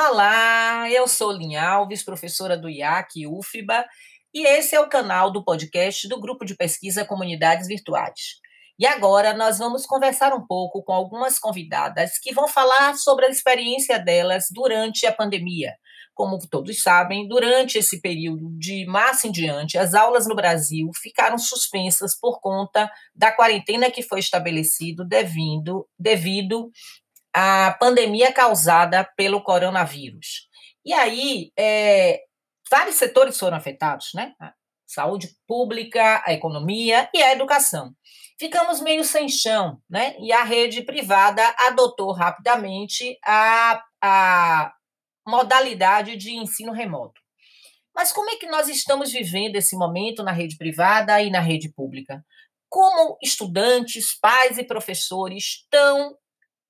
Olá, eu sou Linha Alves, professora do IAC UFBA, e esse é o canal do podcast do Grupo de Pesquisa Comunidades Virtuais. E agora nós vamos conversar um pouco com algumas convidadas que vão falar sobre a experiência delas durante a pandemia. Como todos sabem, durante esse período de março em diante, as aulas no Brasil ficaram suspensas por conta da quarentena que foi estabelecido devido, devido à pandemia causada pelo coronavírus. E aí, é, vários setores foram afetados, né? A saúde pública, a economia e a educação ficamos meio sem chão, né? E a rede privada adotou rapidamente a, a modalidade de ensino remoto. Mas como é que nós estamos vivendo esse momento na rede privada e na rede pública? Como estudantes, pais e professores estão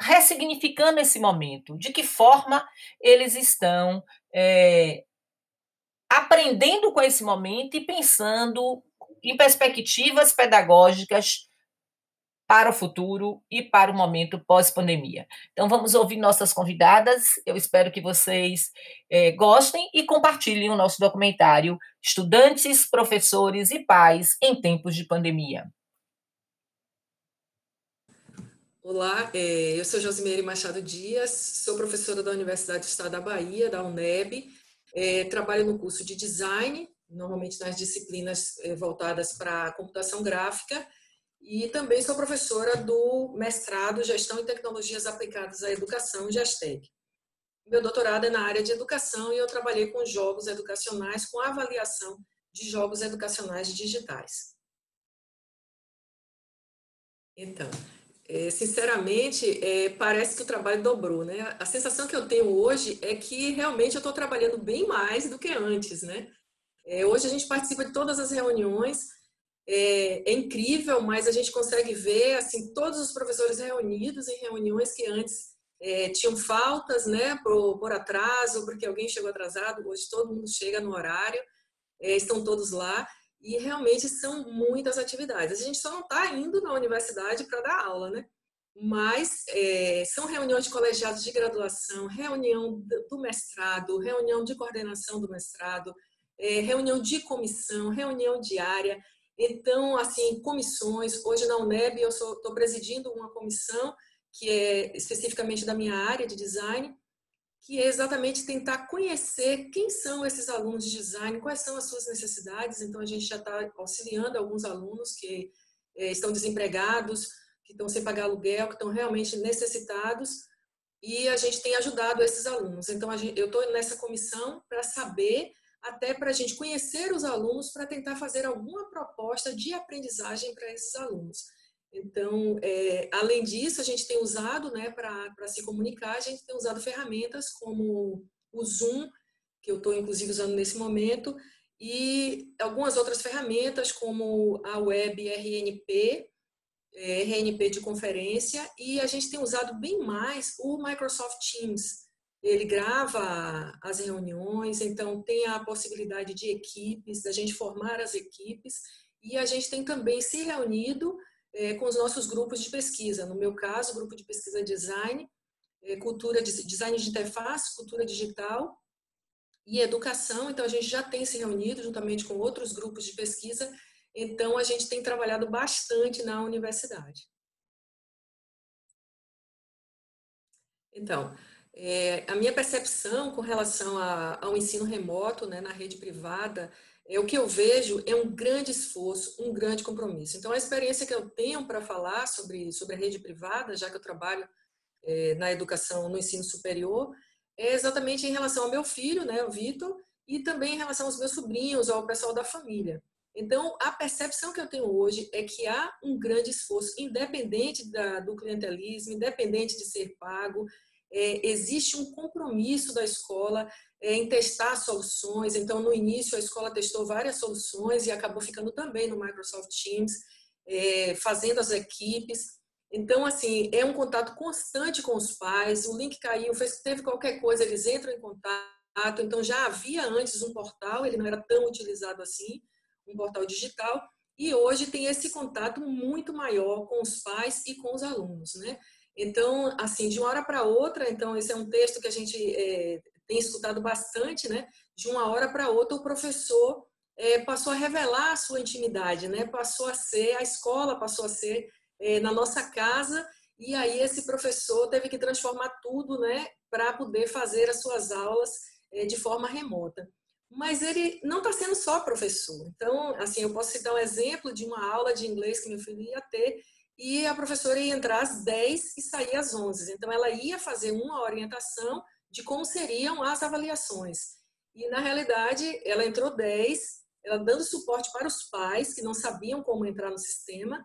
ressignificando esse momento? De que forma eles estão é, aprendendo com esse momento e pensando em perspectivas pedagógicas para o futuro e para o momento pós-pandemia. Então, vamos ouvir nossas convidadas. Eu espero que vocês é, gostem e compartilhem o nosso documentário Estudantes, Professores e Pais em Tempos de Pandemia. Olá, é, eu sou Josimeire Machado Dias, sou professora da Universidade do Estado da Bahia, da UNEB, é, trabalho no curso de Design, normalmente nas disciplinas voltadas para a computação gráfica, e também sou professora do mestrado Gestão e Tecnologias Aplicadas à Educação, GESTEC. Meu doutorado é na área de educação e eu trabalhei com jogos educacionais, com avaliação de jogos educacionais digitais. Então, é, sinceramente, é, parece que o trabalho dobrou, né? A sensação que eu tenho hoje é que realmente eu estou trabalhando bem mais do que antes, né? É, hoje a gente participa de todas as reuniões, é, é, incrível, mas a gente consegue ver assim todos os professores reunidos em reuniões que antes é, tinham faltas, né, por, por, atraso, porque alguém chegou atrasado. Hoje todo mundo chega no horário, é, estão todos lá e realmente são muitas atividades. A gente só não está indo na universidade para dar aula, né? Mas é, são reuniões de colegiados de graduação, reunião do mestrado, reunião de coordenação do mestrado, é, reunião de comissão, reunião diária. Então, assim, comissões. Hoje na UNEB eu estou presidindo uma comissão que é especificamente da minha área de design, que é exatamente tentar conhecer quem são esses alunos de design, quais são as suas necessidades. Então, a gente já está auxiliando alguns alunos que é, estão desempregados, que estão sem pagar aluguel, que estão realmente necessitados, e a gente tem ajudado esses alunos. Então, gente, eu estou nessa comissão para saber até para a gente conhecer os alunos para tentar fazer alguma proposta de aprendizagem para esses alunos. Então, é, além disso, a gente tem usado, né, para se comunicar, a gente tem usado ferramentas como o Zoom, que eu estou inclusive usando nesse momento, e algumas outras ferramentas como a web RNP, é, RNP de conferência, e a gente tem usado bem mais o Microsoft Teams, ele grava as reuniões, então tem a possibilidade de equipes, da gente formar as equipes, e a gente tem também se reunido é, com os nossos grupos de pesquisa. No meu caso, grupo de pesquisa design, é, cultura de, design de interface, cultura digital e educação. Então a gente já tem se reunido juntamente com outros grupos de pesquisa. Então a gente tem trabalhado bastante na universidade. Então, é, a minha percepção com relação a, ao ensino remoto né, na rede privada, o que eu vejo é um grande esforço, um grande compromisso. Então, a experiência que eu tenho para falar sobre, sobre a rede privada, já que eu trabalho é, na educação, no ensino superior, é exatamente em relação ao meu filho, né, o Vitor, e também em relação aos meus sobrinhos, ao pessoal da família. Então, a percepção que eu tenho hoje é que há um grande esforço, independente da, do clientelismo, independente de ser pago, é, existe um compromisso da escola é, em testar soluções. Então, no início, a escola testou várias soluções e acabou ficando também no Microsoft Teams, é, fazendo as equipes. Então, assim, é um contato constante com os pais. O link caiu, fez, teve qualquer coisa, eles entram em contato. Então, já havia antes um portal, ele não era tão utilizado assim, um portal digital. E hoje tem esse contato muito maior com os pais e com os alunos, né? Então, assim, de uma hora para outra, então esse é um texto que a gente é, tem escutado bastante, né? De uma hora para outra, o professor é, passou a revelar a sua intimidade, né? Passou a ser, a escola passou a ser é, na nossa casa, e aí esse professor teve que transformar tudo, né? Para poder fazer as suas aulas é, de forma remota. Mas ele não está sendo só professor. Então, assim, eu posso citar um exemplo de uma aula de inglês que meu filho ia ter, e a professora ia entrar às 10 e sair às 11. Então, ela ia fazer uma orientação de como seriam as avaliações. E, na realidade, ela entrou 10, ela dando suporte para os pais que não sabiam como entrar no sistema.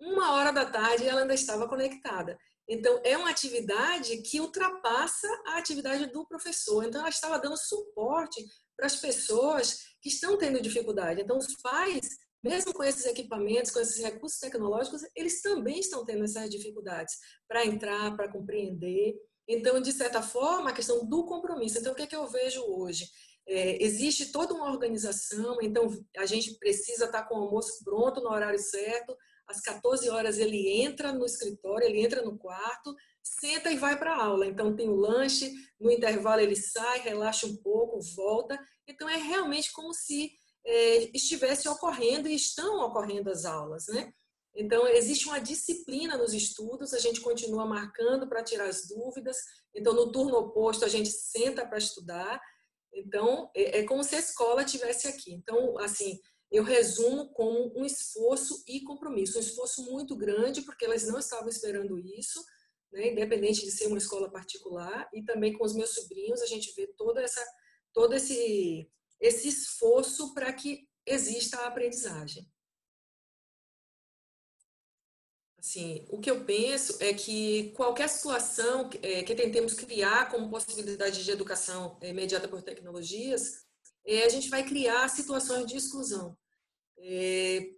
Uma hora da tarde, ela ainda estava conectada. Então, é uma atividade que ultrapassa a atividade do professor. Então, ela estava dando suporte para as pessoas que estão tendo dificuldade. Então, os pais mesmo com esses equipamentos, com esses recursos tecnológicos, eles também estão tendo essas dificuldades para entrar, para compreender. Então, de certa forma, a questão do compromisso. Então, o que, é que eu vejo hoje? É, existe toda uma organização, então a gente precisa estar com o almoço pronto no horário certo. Às 14 horas ele entra no escritório, ele entra no quarto, senta e vai para a aula. Então tem o lanche, no intervalo ele sai, relaxa um pouco, volta. Então é realmente como se é, estivesse ocorrendo e estão ocorrendo as aulas, né? Então, existe uma disciplina nos estudos, a gente continua marcando para tirar as dúvidas. Então, no turno oposto, a gente senta para estudar. Então, é, é como se a escola tivesse aqui. Então, assim, eu resumo como um esforço e compromisso. Um esforço muito grande, porque elas não estavam esperando isso, né? independente de ser uma escola particular. E também com os meus sobrinhos, a gente vê toda essa, todo esse esse esforço para que exista a aprendizagem. Assim, o que eu penso é que qualquer situação é, que tentemos criar como possibilidade de educação é, mediada por tecnologias, é, a gente vai criar situações de exclusão. É,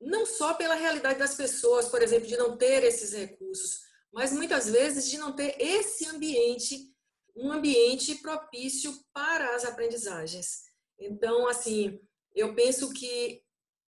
não só pela realidade das pessoas, por exemplo, de não ter esses recursos, mas muitas vezes de não ter esse ambiente, um ambiente propício para as aprendizagens. Então, assim, eu penso que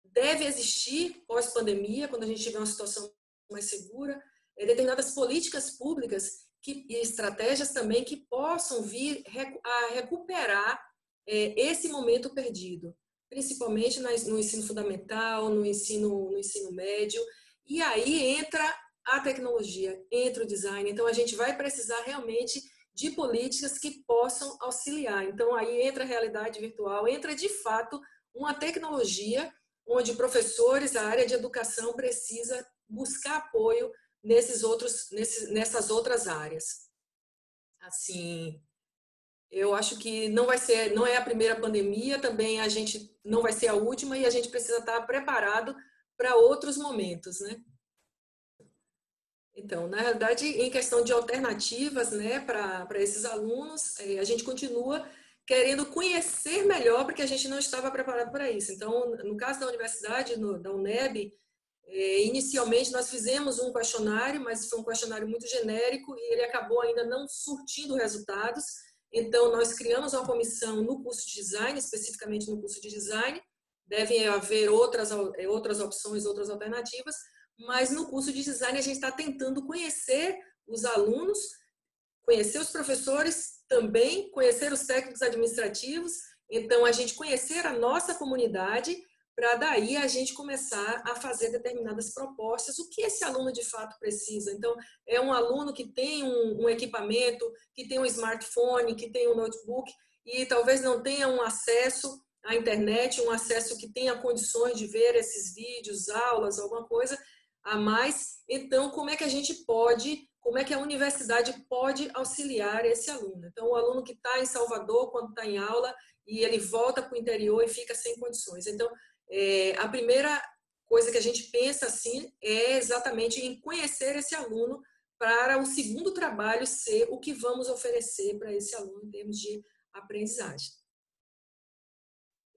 deve existir pós-pandemia, quando a gente tiver uma situação mais segura, é, determinadas políticas públicas que, e estratégias também que possam vir a recuperar é, esse momento perdido, principalmente no ensino fundamental, no ensino, no ensino médio, e aí entra a tecnologia, entra o design. Então, a gente vai precisar realmente de políticas que possam auxiliar. Então, aí entra a realidade virtual, entra de fato uma tecnologia onde professores, a área de educação precisa buscar apoio nesses outros, nesses, nessas outras áreas. Assim, eu acho que não vai ser, não é a primeira pandemia, também a gente não vai ser a última e a gente precisa estar preparado para outros momentos, né? Então, na realidade, em questão de alternativas né, para esses alunos, eh, a gente continua querendo conhecer melhor, porque a gente não estava preparado para isso. Então, no caso da universidade, no, da UNEB, inicialmente nós fizemos um questionário, mas foi um questionário muito genérico e ele acabou ainda não surtindo resultados. Então, nós criamos uma comissão no curso de design, especificamente no curso de design. Devem haver outras, eh, outras opções, outras alternativas, mas no curso de design a gente está tentando conhecer os alunos, conhecer os professores também, conhecer os técnicos administrativos, então a gente conhecer a nossa comunidade para daí a gente começar a fazer determinadas propostas, o que esse aluno de fato precisa. Então, é um aluno que tem um, um equipamento, que tem um smartphone, que tem um notebook e talvez não tenha um acesso à internet, um acesso que tenha condições de ver esses vídeos, aulas, alguma coisa, a mais. Então, como é que a gente pode, como é que a universidade pode auxiliar esse aluno? Então, o aluno que está em Salvador, quando está em aula, e ele volta para o interior e fica sem condições. Então, é, a primeira coisa que a gente pensa assim é exatamente em conhecer esse aluno para o segundo trabalho ser o que vamos oferecer para esse aluno em termos de aprendizagem.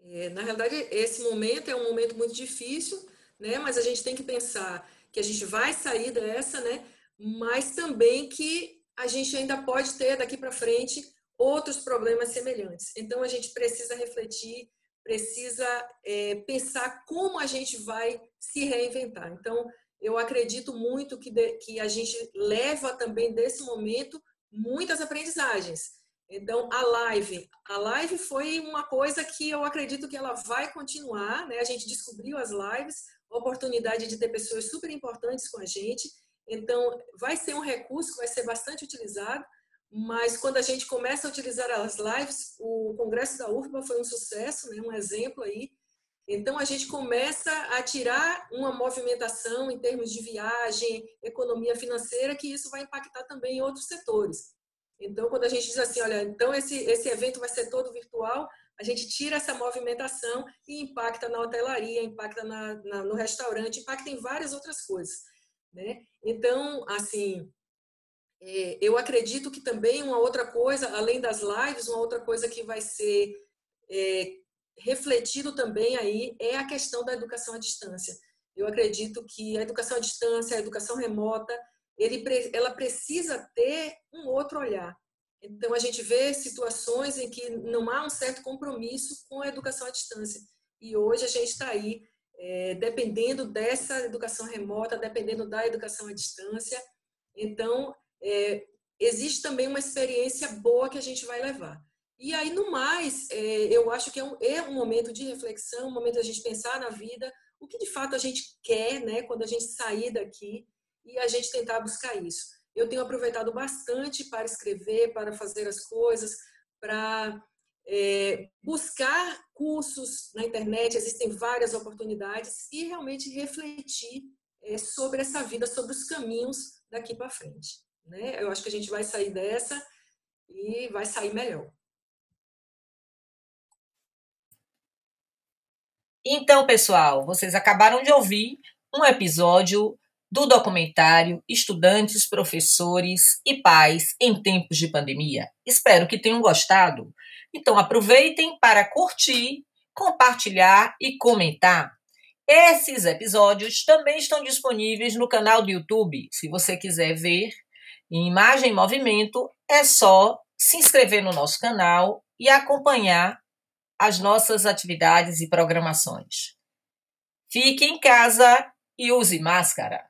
É, na realidade, esse momento é um momento muito difícil, né? Mas a gente tem que pensar que a gente vai sair dessa, né? Mas também que a gente ainda pode ter daqui para frente outros problemas semelhantes. Então a gente precisa refletir, precisa é, pensar como a gente vai se reinventar. Então eu acredito muito que, de, que a gente leva também desse momento muitas aprendizagens. Então, a live, a live foi uma coisa que eu acredito que ela vai continuar, né? A gente descobriu as lives, oportunidade de ter pessoas super importantes com a gente. Então, vai ser um recurso que vai ser bastante utilizado, mas quando a gente começa a utilizar as lives, o Congresso da UFBA foi um sucesso, né? um exemplo aí. Então, a gente começa a tirar uma movimentação em termos de viagem, economia financeira, que isso vai impactar também em outros setores. Então, quando a gente diz assim, olha, então esse, esse evento vai ser todo virtual, a gente tira essa movimentação e impacta na hotelaria, impacta na, na, no restaurante, impacta em várias outras coisas. Né? Então, assim, é, eu acredito que também uma outra coisa, além das lives, uma outra coisa que vai ser é, refletido também aí é a questão da educação à distância. Eu acredito que a educação à distância, a educação remota, ele, ela precisa ter um outro olhar. Então, a gente vê situações em que não há um certo compromisso com a educação à distância. E hoje a gente está aí, é, dependendo dessa educação remota, dependendo da educação à distância. Então, é, existe também uma experiência boa que a gente vai levar. E aí, no mais, é, eu acho que é um, é um momento de reflexão, um momento da gente pensar na vida, o que de fato a gente quer, né, quando a gente sair daqui e a gente tentar buscar isso. Eu tenho aproveitado bastante para escrever, para fazer as coisas, para é, buscar cursos na internet, existem várias oportunidades, e realmente refletir é, sobre essa vida, sobre os caminhos daqui para frente. Né? Eu acho que a gente vai sair dessa e vai sair melhor. Então, pessoal, vocês acabaram de ouvir um episódio do documentário Estudantes, Professores e Pais em Tempos de Pandemia. Espero que tenham gostado. Então aproveitem para curtir, compartilhar e comentar. Esses episódios também estão disponíveis no canal do YouTube. Se você quiser ver em imagem e movimento, é só se inscrever no nosso canal e acompanhar as nossas atividades e programações. Fique em casa e use máscara.